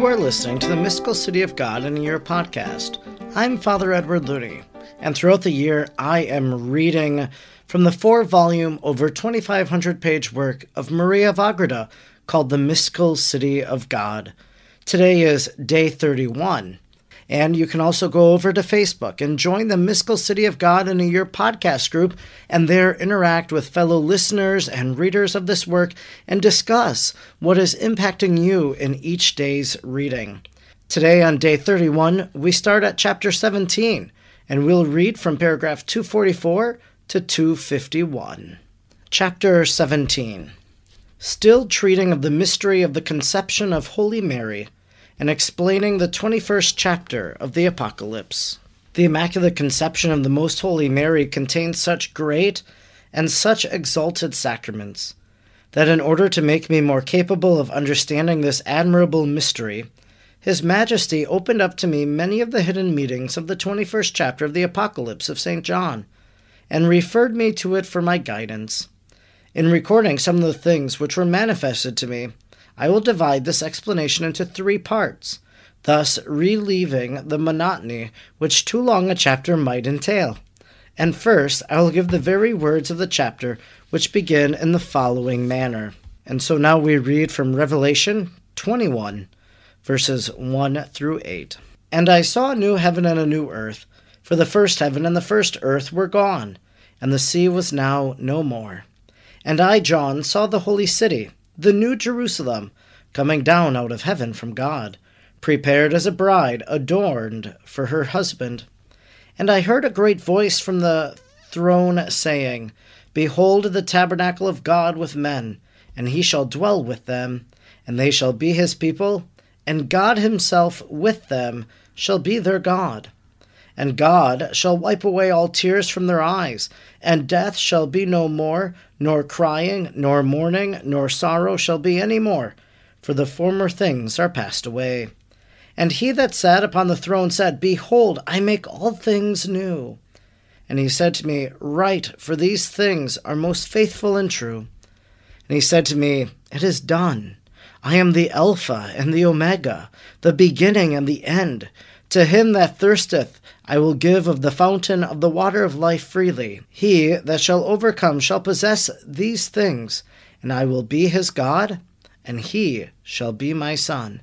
You are listening to the Mystical City of God in a Year podcast. I'm Father Edward Looney, and throughout the year, I am reading from the four volume, over 2,500 page work of Maria of Agreda called The Mystical City of God. Today is day 31. And you can also go over to Facebook and join the Mystical City of God in a Year podcast group and there interact with fellow listeners and readers of this work and discuss what is impacting you in each day's reading. Today, on day 31, we start at chapter 17 and we'll read from paragraph 244 to 251. Chapter 17 Still treating of the mystery of the conception of Holy Mary and explaining the 21st chapter of the Apocalypse. The Immaculate Conception of the Most Holy Mary contains such great and such exalted sacraments that in order to make me more capable of understanding this admirable mystery, His Majesty opened up to me many of the hidden meanings of the 21st chapter of the Apocalypse of St. John, and referred me to it for my guidance. In recording some of the things which were manifested to me, I will divide this explanation into three parts, thus relieving the monotony which too long a chapter might entail. And first, I will give the very words of the chapter, which begin in the following manner. And so now we read from Revelation 21, verses 1 through 8. And I saw a new heaven and a new earth, for the first heaven and the first earth were gone, and the sea was now no more. And I, John, saw the holy city the New Jerusalem, coming down out of heaven from God, prepared as a bride adorned for her husband. And I heard a great voice from the throne saying, Behold the tabernacle of God with men, and he shall dwell with them, and they shall be his people, and God himself with them shall be their God. And God shall wipe away all tears from their eyes, and death shall be no more, nor crying, nor mourning, nor sorrow shall be any more, for the former things are passed away. And he that sat upon the throne said, Behold, I make all things new. And he said to me, Write, for these things are most faithful and true. And he said to me, It is done. I am the Alpha and the Omega, the beginning and the end. To him that thirsteth, I will give of the fountain of the water of life freely. He that shall overcome shall possess these things, and I will be his God, and he shall be my son.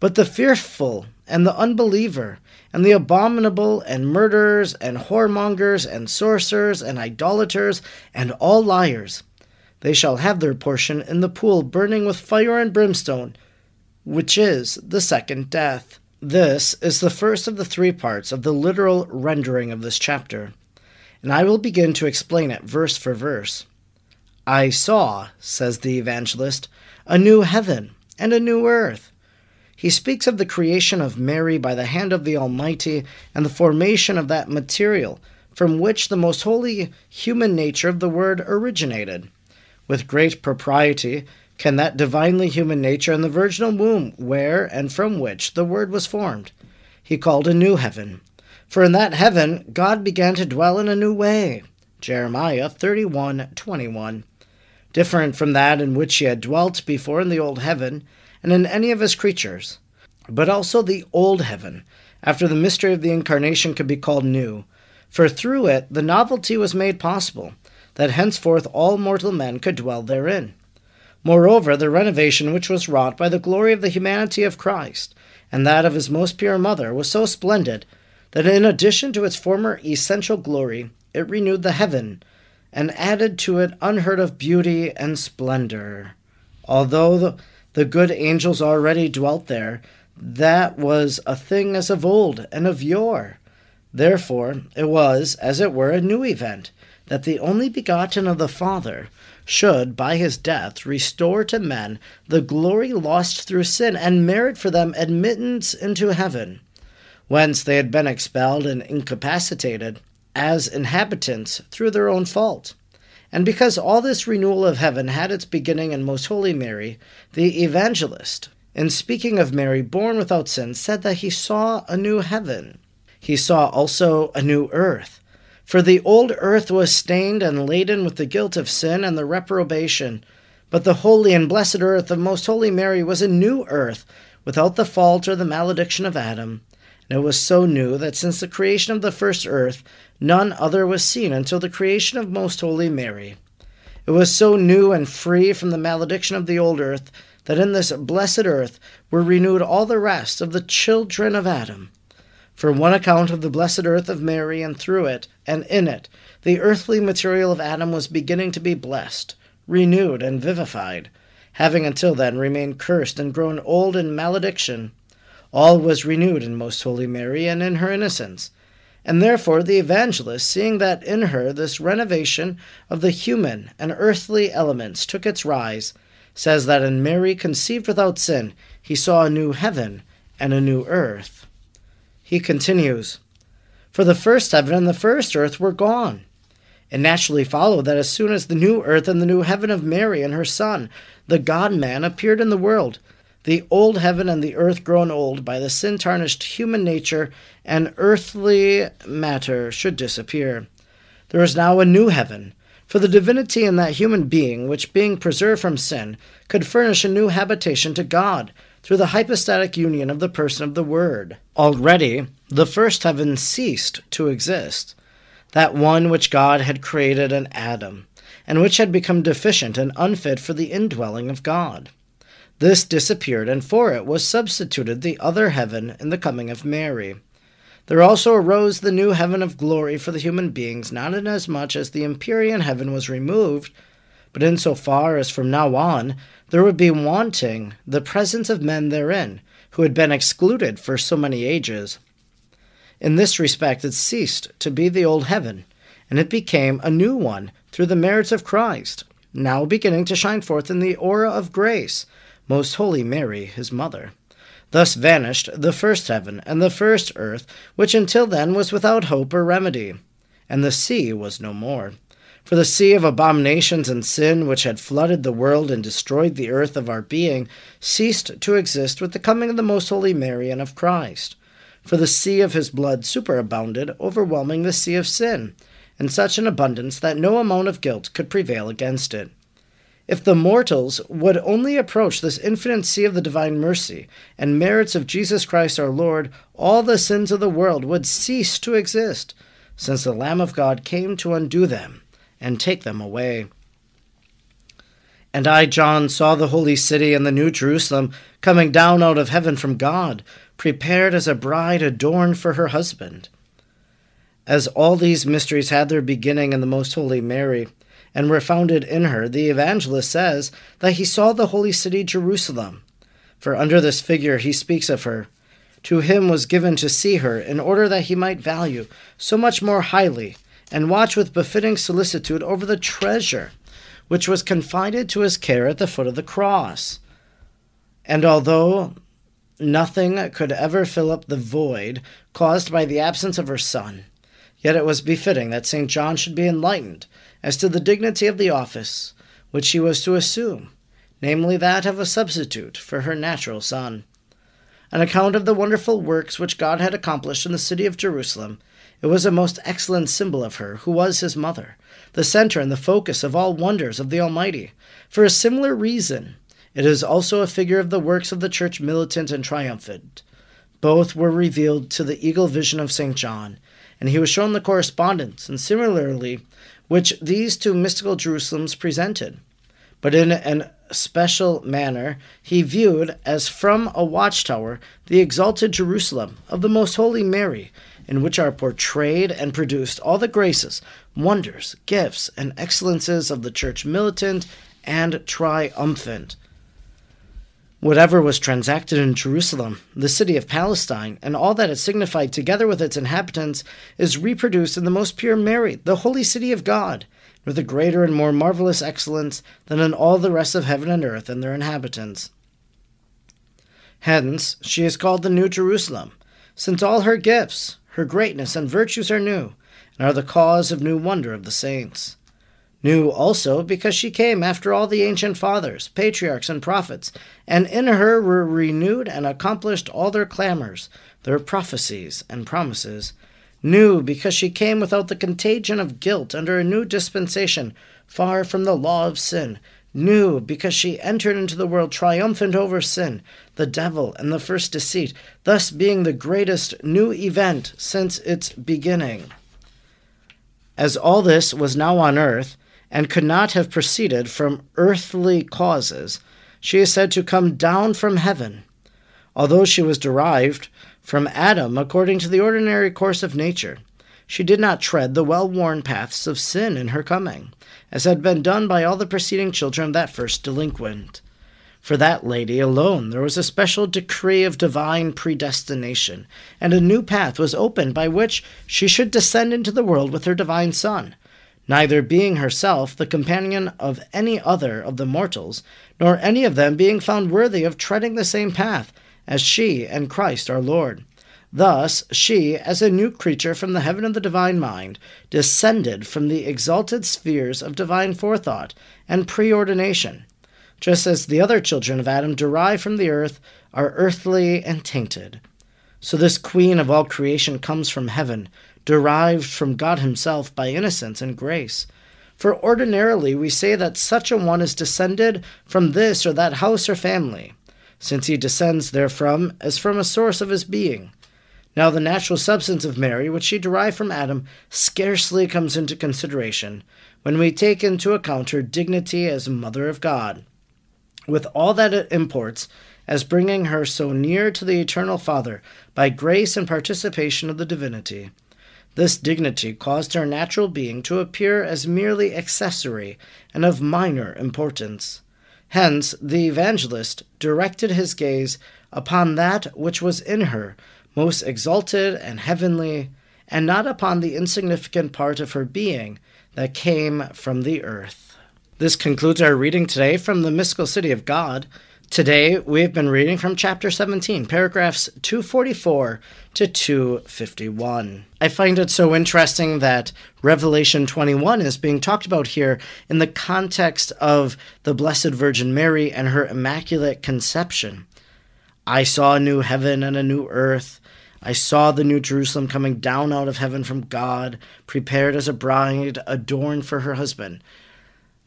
But the fearful and the unbeliever, and the abominable, and murderers, and whoremongers, and sorcerers, and idolaters, and all liars, they shall have their portion in the pool burning with fire and brimstone, which is the second death. This is the first of the three parts of the literal rendering of this chapter, and I will begin to explain it verse for verse. I saw, says the evangelist, a new heaven and a new earth. He speaks of the creation of Mary by the hand of the Almighty and the formation of that material from which the most holy human nature of the Word originated. With great propriety, can that divinely human nature in the virginal womb where and from which the Word was formed. He called a new heaven. For in that heaven God began to dwell in a new way. Jeremiah 31:21. Different from that in which he had dwelt before in the old heaven and in any of his creatures. But also the old heaven, after the mystery of the incarnation could be called new, for through it the novelty was made possible, that henceforth all mortal men could dwell therein. Moreover, the renovation which was wrought by the glory of the humanity of Christ and that of his most pure mother was so splendid that in addition to its former essential glory, it renewed the heaven and added to it unheard of beauty and splendor. Although the, the good angels already dwelt there, that was a thing as of old and of yore. Therefore, it was, as it were, a new event, that the only begotten of the Father should, by his death, restore to men the glory lost through sin and merit for them admittance into heaven, whence they had been expelled and incapacitated as inhabitants through their own fault. And because all this renewal of heaven had its beginning in Most Holy Mary, the evangelist, in speaking of Mary born without sin, said that he saw a new heaven. He saw also a new earth for the old earth was stained and laden with the guilt of sin and the reprobation. But the holy and blessed earth of Most Holy Mary was a new earth, without the fault or the malediction of Adam, and it was so new that since the creation of the first earth, none other was seen until the creation of Most Holy Mary. It was so new and free from the malediction of the old earth that in this blessed earth were renewed all the rest of the children of Adam. For one account of the blessed earth of Mary, and through it, and in it, the earthly material of Adam was beginning to be blessed, renewed, and vivified, having until then remained cursed and grown old in malediction. All was renewed in Most Holy Mary and in her innocence. And therefore the evangelist, seeing that in her this renovation of the human and earthly elements took its rise, says that in Mary conceived without sin, he saw a new heaven and a new earth. He continues, For the first heaven and the first earth were gone. It naturally followed that as soon as the new earth and the new heaven of Mary and her Son, the God man, appeared in the world, the old heaven and the earth grown old by the sin tarnished human nature and earthly matter should disappear. There is now a new heaven, for the divinity in that human being, which being preserved from sin, could furnish a new habitation to God through the hypostatic union of the person of the Word. Already, the first heaven ceased to exist, that one which God had created in Adam, and which had become deficient and unfit for the indwelling of God. This disappeared, and for it was substituted the other heaven in the coming of Mary. There also arose the new heaven of glory for the human beings, not inasmuch as the empyrean heaven was removed, but in so far as from now on there would be wanting the presence of men therein, who had been excluded for so many ages. In this respect it ceased to be the old heaven, and it became a new one through the merits of Christ, now beginning to shine forth in the aura of grace most Holy Mary, his mother. Thus vanished the first heaven and the first earth, which until then was without hope or remedy, and the sea was no more. For the sea of abominations and sin, which had flooded the world and destroyed the earth of our being, ceased to exist with the coming of the Most Holy Mary and of Christ. For the sea of his blood superabounded, overwhelming the sea of sin, in such an abundance that no amount of guilt could prevail against it. If the mortals would only approach this infinite sea of the divine mercy and merits of Jesus Christ our Lord, all the sins of the world would cease to exist, since the Lamb of God came to undo them and take them away. And I, John, saw the holy city and the new Jerusalem coming down out of heaven from God, prepared as a bride adorned for her husband. As all these mysteries had their beginning in the most holy Mary, and were founded in her, the evangelist says that he saw the holy city Jerusalem. For under this figure he speaks of her. To him was given to see her, in order that he might value so much more highly, and watch with befitting solicitude over the treasure which was confided to his care at the foot of the cross. And although nothing could ever fill up the void caused by the absence of her son, yet it was befitting that St. John should be enlightened as to the dignity of the office which he was to assume, namely that of a substitute for her natural son. An account of the wonderful works which God had accomplished in the city of Jerusalem, it was a most excellent symbol of her, who was his mother, the center and the focus of all wonders of the Almighty. For a similar reason, it is also a figure of the works of the Church militant and triumphant. Both were revealed to the eagle vision of St. John, and he was shown the correspondence, and similarly which these two mystical Jerusalems presented. But in a special manner, he viewed as from a watchtower the exalted Jerusalem of the Most Holy Mary, in which are portrayed and produced all the graces, wonders, gifts, and excellences of the Church militant and triumphant. Whatever was transacted in Jerusalem, the city of Palestine, and all that it signified together with its inhabitants, is reproduced in the most pure Mary, the holy city of God, with a greater and more marvelous excellence than in all the rest of heaven and earth and their inhabitants. Hence, she is called the New Jerusalem, since all her gifts, her greatness, and virtues are new, and are the cause of new wonder of the saints. New also because she came after all the ancient fathers, patriarchs, and prophets, and in her were renewed and accomplished all their clamors, their prophecies, and promises. New because she came without the contagion of guilt under a new dispensation, far from the law of sin, new because she entered into the world triumphant over sin, the devil, and the first deceit, thus being the greatest new event since its beginning. As all this was now on earth, and could not have proceeded from earthly causes, she is said to come down from heaven, although she was derived from Adam according to the ordinary course of nature. She did not tread the well worn paths of sin in her coming as had been done by all the preceding children of that first delinquent. For that lady alone there was a special decree of divine predestination, and a new path was opened by which she should descend into the world with her divine Son, neither being herself the companion of any other of the mortals, nor any of them being found worthy of treading the same path as she and Christ our Lord. Thus, she, as a new creature from the heaven of the divine mind, descended from the exalted spheres of divine forethought and preordination, just as the other children of Adam derived from the earth are earthly and tainted. So this queen of all creation comes from heaven, derived from God Himself by innocence and grace. For ordinarily we say that such a one is descended from this or that house or family, since he descends therefrom as from a source of his being. Now, the natural substance of Mary, which she derived from Adam, scarcely comes into consideration when we take into account her dignity as Mother of God, with all that it imports as bringing her so near to the Eternal Father by grace and participation of the divinity. This dignity caused her natural being to appear as merely accessory and of minor importance. Hence, the evangelist directed his gaze upon that which was in her most exalted and heavenly, and not upon the insignificant part of her being that came from the earth. This concludes our reading today from the Mystical City of God. Today we have been reading from chapter 17, paragraphs 244 to 251. I find it so interesting that Revelation 21 is being talked about here in the context of the Blessed Virgin Mary and her Immaculate Conception. I saw a new heaven and a new earth. I saw the new Jerusalem coming down out of heaven from God, prepared as a bride adorned for her husband.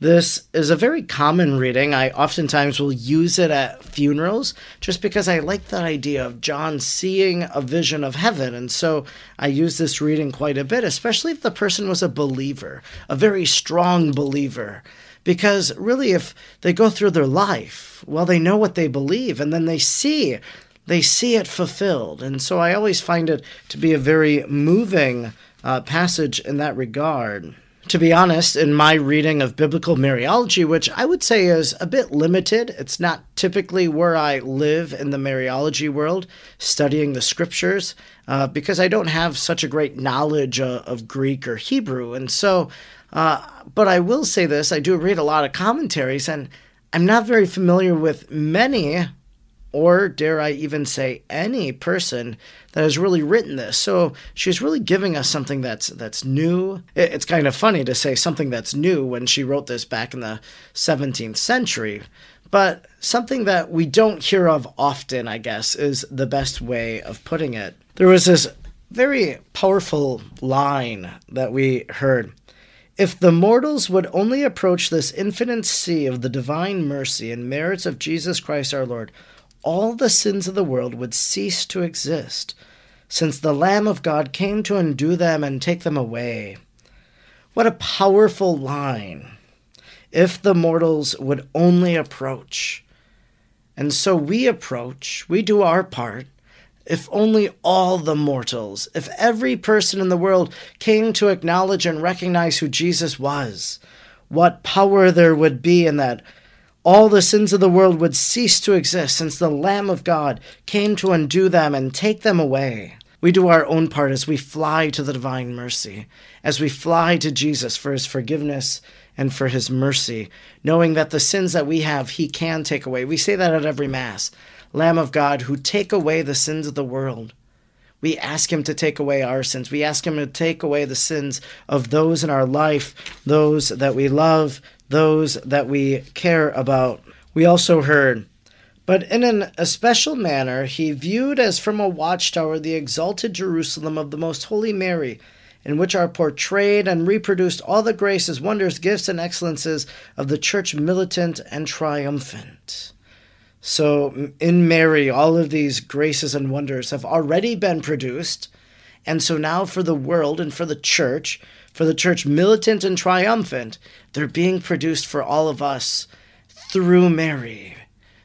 This is a very common reading. I oftentimes will use it at funerals just because I like that idea of John seeing a vision of heaven. And so I use this reading quite a bit, especially if the person was a believer, a very strong believer. Because really, if they go through their life, well, they know what they believe, and then they see they see it fulfilled. And so I always find it to be a very moving uh, passage in that regard. To be honest, in my reading of biblical Mariology, which I would say is a bit limited, it's not typically where I live in the Mariology world, studying the scriptures, uh, because I don't have such a great knowledge uh, of Greek or Hebrew. And so, uh, but I will say this I do read a lot of commentaries, and I'm not very familiar with many or dare I even say any person that has really written this. So she's really giving us something that's that's new. It's kind of funny to say something that's new when she wrote this back in the 17th century, but something that we don't hear of often, I guess, is the best way of putting it. There was this very powerful line that we heard. If the mortals would only approach this infinite sea of the divine mercy and merits of Jesus Christ our Lord, all the sins of the world would cease to exist, since the Lamb of God came to undo them and take them away. What a powerful line! If the mortals would only approach. And so we approach, we do our part. If only all the mortals, if every person in the world came to acknowledge and recognize who Jesus was, what power there would be in that all the sins of the world would cease to exist since the Lamb of God came to undo them and take them away. We do our own part as we fly to the divine mercy, as we fly to Jesus for his forgiveness and for his mercy, knowing that the sins that we have, he can take away. We say that at every Mass Lamb of God, who take away the sins of the world. We ask him to take away our sins. We ask him to take away the sins of those in our life, those that we love, those that we care about. We also heard, but in an especial manner he viewed as from a watchtower the exalted Jerusalem of the most holy Mary, in which are portrayed and reproduced all the graces, wonders, gifts, and excellences of the church militant and triumphant. So, in Mary, all of these graces and wonders have already been produced. And so now, for the world and for the church, for the church militant and triumphant, they're being produced for all of us through Mary,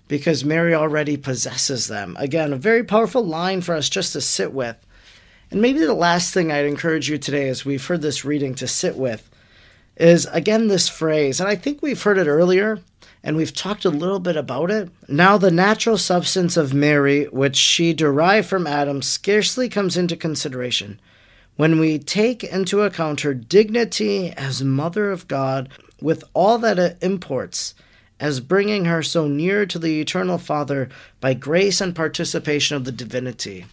because Mary already possesses them. Again, a very powerful line for us just to sit with. And maybe the last thing I'd encourage you today, as we've heard this reading, to sit with is again this phrase. And I think we've heard it earlier and we've talked a little bit about it. Now, the natural substance of Mary, which she derived from Adam, scarcely comes into consideration when we take into account her dignity as Mother of God with all that it imports as bringing her so near to the Eternal Father by grace and participation of the divinity.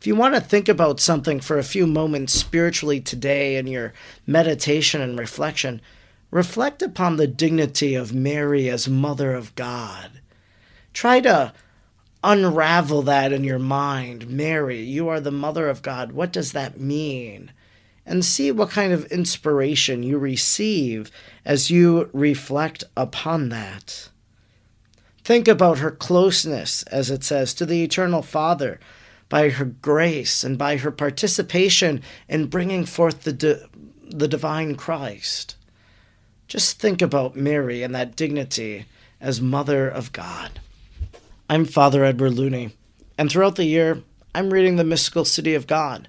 If you want to think about something for a few moments spiritually today in your meditation and reflection, reflect upon the dignity of Mary as Mother of God. Try to unravel that in your mind. Mary, you are the Mother of God. What does that mean? And see what kind of inspiration you receive as you reflect upon that. Think about her closeness, as it says, to the Eternal Father by her grace and by her participation in bringing forth the, di- the divine Christ. Just think about Mary and that dignity as Mother of God. I'm Father Edward Looney, and throughout the year, I'm reading The Mystical City of God.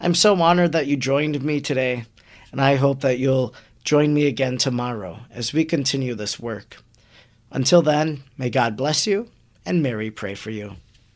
I'm so honored that you joined me today, and I hope that you'll join me again tomorrow as we continue this work. Until then, may God bless you and Mary pray for you.